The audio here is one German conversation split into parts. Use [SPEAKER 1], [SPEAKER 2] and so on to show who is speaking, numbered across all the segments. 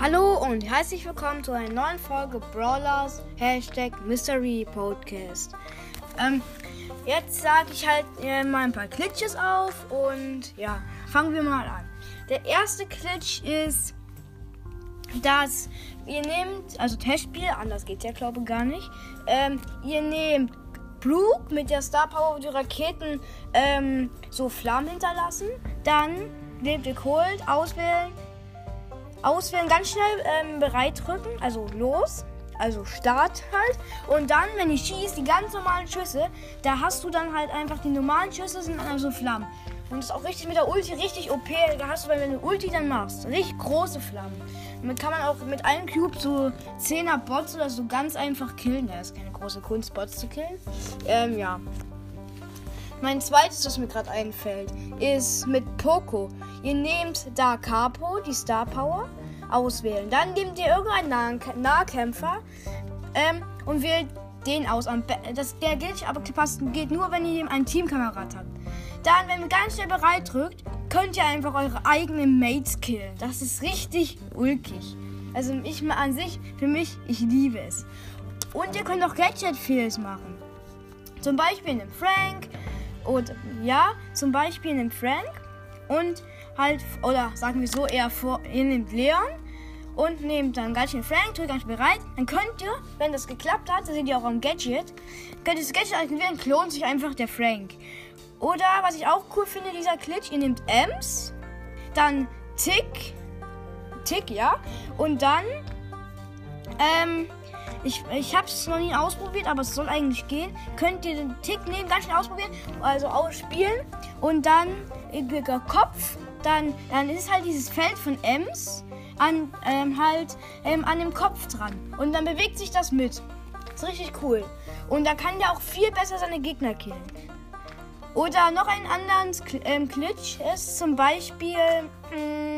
[SPEAKER 1] Hallo und herzlich willkommen zu einer neuen Folge Brawlers Hashtag Mystery Podcast. Ähm, jetzt sage ich halt äh, mal ein paar Glitches auf und ja, fangen wir mal an. Der erste Glitch ist, dass ihr nehmt, also Testspiel, anders geht's ja glaube ich gar nicht. Ähm, ihr nehmt Brook mit der Star Power, die Raketen ähm, so Flammen hinterlassen. Dann nehmt ihr Cold, auswählen, auswählen, ganz schnell ähm, bereit drücken, also los, also Start halt. Und dann, wenn ich schießt, die ganz normalen Schüsse, da hast du dann halt einfach die normalen Schüsse sind dann so Flammen. Und das ist auch richtig mit der Ulti richtig OP. Da hast du, wenn du Ulti dann machst, richtig große Flammen. Damit kann man auch mit einem Cube so 10er Bots oder so ganz einfach killen. Ja, ist keine große Kunst, Bots zu killen. Ähm, ja. Mein zweites, was mir gerade einfällt, ist mit Poco. Ihr nehmt da Capo, die Star Power, auswählen. Dann nehmt ihr irgendeinen Nah Nahkämpfer ähm, und wählt den aus. Das, der gilt aber passt, geht nur, wenn ihr einen Teamkamerad habt. Dann, wenn ihr ganz schnell bereit drückt, könnt ihr einfach eure eigenen Mates killen. Das ist richtig ulkig. Also ich an sich, für mich, ich liebe es. Und ihr könnt auch Gadget-Feels machen. Zum Beispiel einen Frank, und ja, zum Beispiel nimmt Frank und halt, oder sagen wir so, eher vor, ihr nehmt Leon und nehmt dann schön Frank, drückt ganz bereit. Dann könnt ihr, wenn das geklappt hat, das seht ihr auch am Gadget, könnt ihr das Gadget aktivieren, klont sich einfach der Frank. Oder was ich auch cool finde, dieser Glitch, ihr nehmt Ems, dann Tick, Tick, ja, und dann, ähm, ich, ich habe es noch nie ausprobiert, aber es soll eigentlich gehen. Könnt ihr den Tick nehmen, ganz schnell ausprobieren, also ausspielen und dann Kopf, dann, dann ist halt dieses Feld von Ems an, ähm, halt ähm, an dem Kopf dran. Und dann bewegt sich das mit. Ist richtig cool. Und da kann der auch viel besser seine Gegner killen. Oder noch ein anderes ähm, Glitch ist zum Beispiel, mh,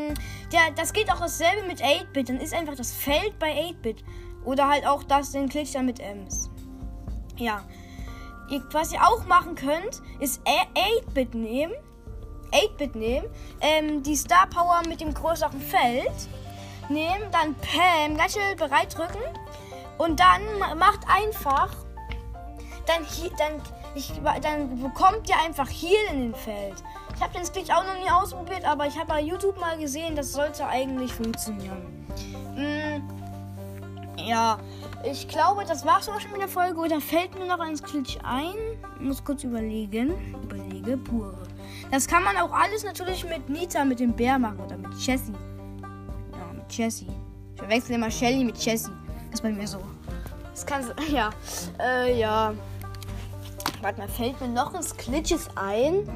[SPEAKER 1] hm, der, das geht auch dasselbe mit 8-Bit. Dann ist einfach das Feld bei 8-Bit. Oder halt auch das, den dann mit Ems. Ja. Was ihr auch machen könnt, ist 8-Bit nehmen. 8-Bit nehmen. Ähm, die Star Power mit dem größeren Feld nehmen. Dann Pam ganz schnell bereit drücken. Und dann macht einfach. Dann. Dann, ich, dann bekommt ihr einfach hier in den Feld. Ich habe den Glitch auch noch nie ausprobiert, aber ich habe bei YouTube mal gesehen, das sollte eigentlich funktionieren. Mm. Ja, ich glaube, das war's auch schon mit der Folge. Oder fällt mir noch ein Glitch ein? Muss kurz überlegen. Überlege, pure. Das kann man auch alles natürlich mit Nita, mit dem Bär machen oder mit Jessie. Ja, mit Jessie. Ich verwechsel immer Shelly mit Jessie. Das ist bei mir so. Das kann. Ja. Äh, ja. Warte mal, fällt mir noch ein Glitches ein?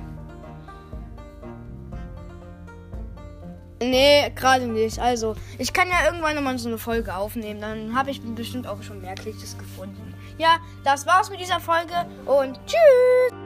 [SPEAKER 1] Nee, gerade nicht. Also, ich kann ja irgendwann nochmal so eine Folge aufnehmen. Dann habe ich bestimmt auch schon mehr Klickes gefunden. Ja, das war's mit dieser Folge und tschüss!